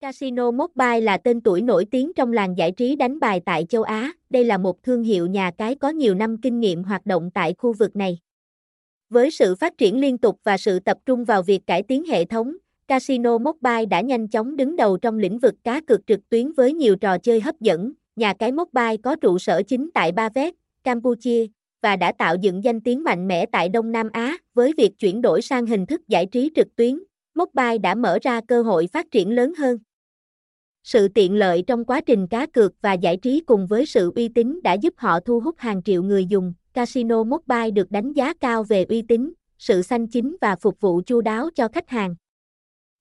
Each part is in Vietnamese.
Casino Mobile là tên tuổi nổi tiếng trong làng giải trí đánh bài tại châu Á. Đây là một thương hiệu nhà cái có nhiều năm kinh nghiệm hoạt động tại khu vực này. Với sự phát triển liên tục và sự tập trung vào việc cải tiến hệ thống, Casino Mobile đã nhanh chóng đứng đầu trong lĩnh vực cá cược trực tuyến với nhiều trò chơi hấp dẫn. Nhà cái Mobile có trụ sở chính tại Ba Vét, Campuchia, và đã tạo dựng danh tiếng mạnh mẽ tại Đông Nam Á với việc chuyển đổi sang hình thức giải trí trực tuyến. Mobile đã mở ra cơ hội phát triển lớn hơn. Sự tiện lợi trong quá trình cá cược và giải trí cùng với sự uy tín đã giúp họ thu hút hàng triệu người dùng. Casino Mobile được đánh giá cao về uy tín, sự xanh chính và phục vụ chu đáo cho khách hàng.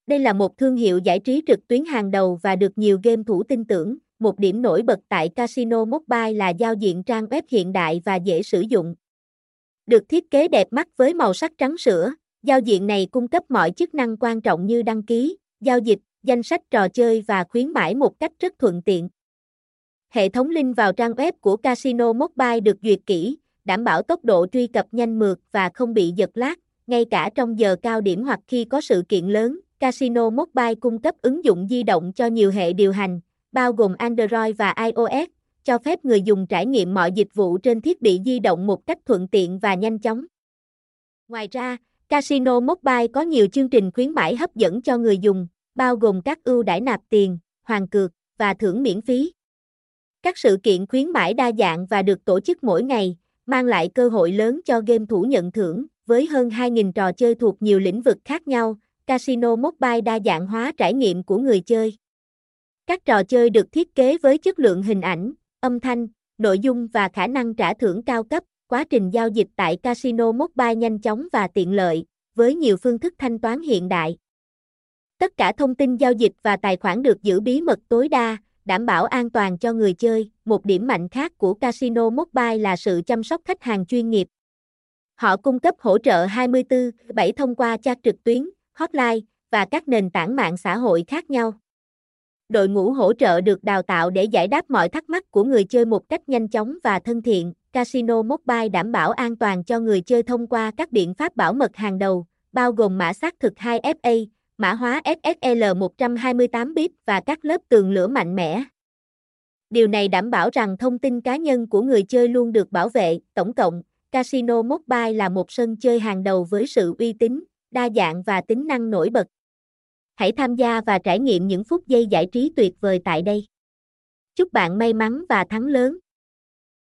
Đây là một thương hiệu giải trí trực tuyến hàng đầu và được nhiều game thủ tin tưởng. Một điểm nổi bật tại Casino Mobile là giao diện trang web hiện đại và dễ sử dụng. Được thiết kế đẹp mắt với màu sắc trắng sữa, giao diện này cung cấp mọi chức năng quan trọng như đăng ký, giao dịch, danh sách trò chơi và khuyến mãi một cách rất thuận tiện. Hệ thống link vào trang web của Casino Mobile được duyệt kỹ, đảm bảo tốc độ truy cập nhanh mượt và không bị giật lag, ngay cả trong giờ cao điểm hoặc khi có sự kiện lớn. Casino Mobile cung cấp ứng dụng di động cho nhiều hệ điều hành, bao gồm Android và iOS, cho phép người dùng trải nghiệm mọi dịch vụ trên thiết bị di động một cách thuận tiện và nhanh chóng. Ngoài ra, Casino Mobile có nhiều chương trình khuyến mãi hấp dẫn cho người dùng, bao gồm các ưu đãi nạp tiền, hoàn cược và thưởng miễn phí. Các sự kiện khuyến mãi đa dạng và được tổ chức mỗi ngày, mang lại cơ hội lớn cho game thủ nhận thưởng, với hơn 2.000 trò chơi thuộc nhiều lĩnh vực khác nhau, Casino Mobile đa dạng hóa trải nghiệm của người chơi. Các trò chơi được thiết kế với chất lượng hình ảnh, âm thanh, nội dung và khả năng trả thưởng cao cấp. Quá trình giao dịch tại Casino Mobile nhanh chóng và tiện lợi, với nhiều phương thức thanh toán hiện đại. Tất cả thông tin giao dịch và tài khoản được giữ bí mật tối đa, đảm bảo an toàn cho người chơi. Một điểm mạnh khác của Casino Mobile là sự chăm sóc khách hàng chuyên nghiệp. Họ cung cấp hỗ trợ 24/7 thông qua chat trực tuyến, hotline và các nền tảng mạng xã hội khác nhau. Đội ngũ hỗ trợ được đào tạo để giải đáp mọi thắc mắc của người chơi một cách nhanh chóng và thân thiện. Casino Mobile đảm bảo an toàn cho người chơi thông qua các biện pháp bảo mật hàng đầu, bao gồm mã xác thực 2FA, mã hóa SSL 128 bit và các lớp tường lửa mạnh mẽ. Điều này đảm bảo rằng thông tin cá nhân của người chơi luôn được bảo vệ. Tổng cộng, Casino Mobile là một sân chơi hàng đầu với sự uy tín, đa dạng và tính năng nổi bật. Hãy tham gia và trải nghiệm những phút giây giải trí tuyệt vời tại đây. Chúc bạn may mắn và thắng lớn.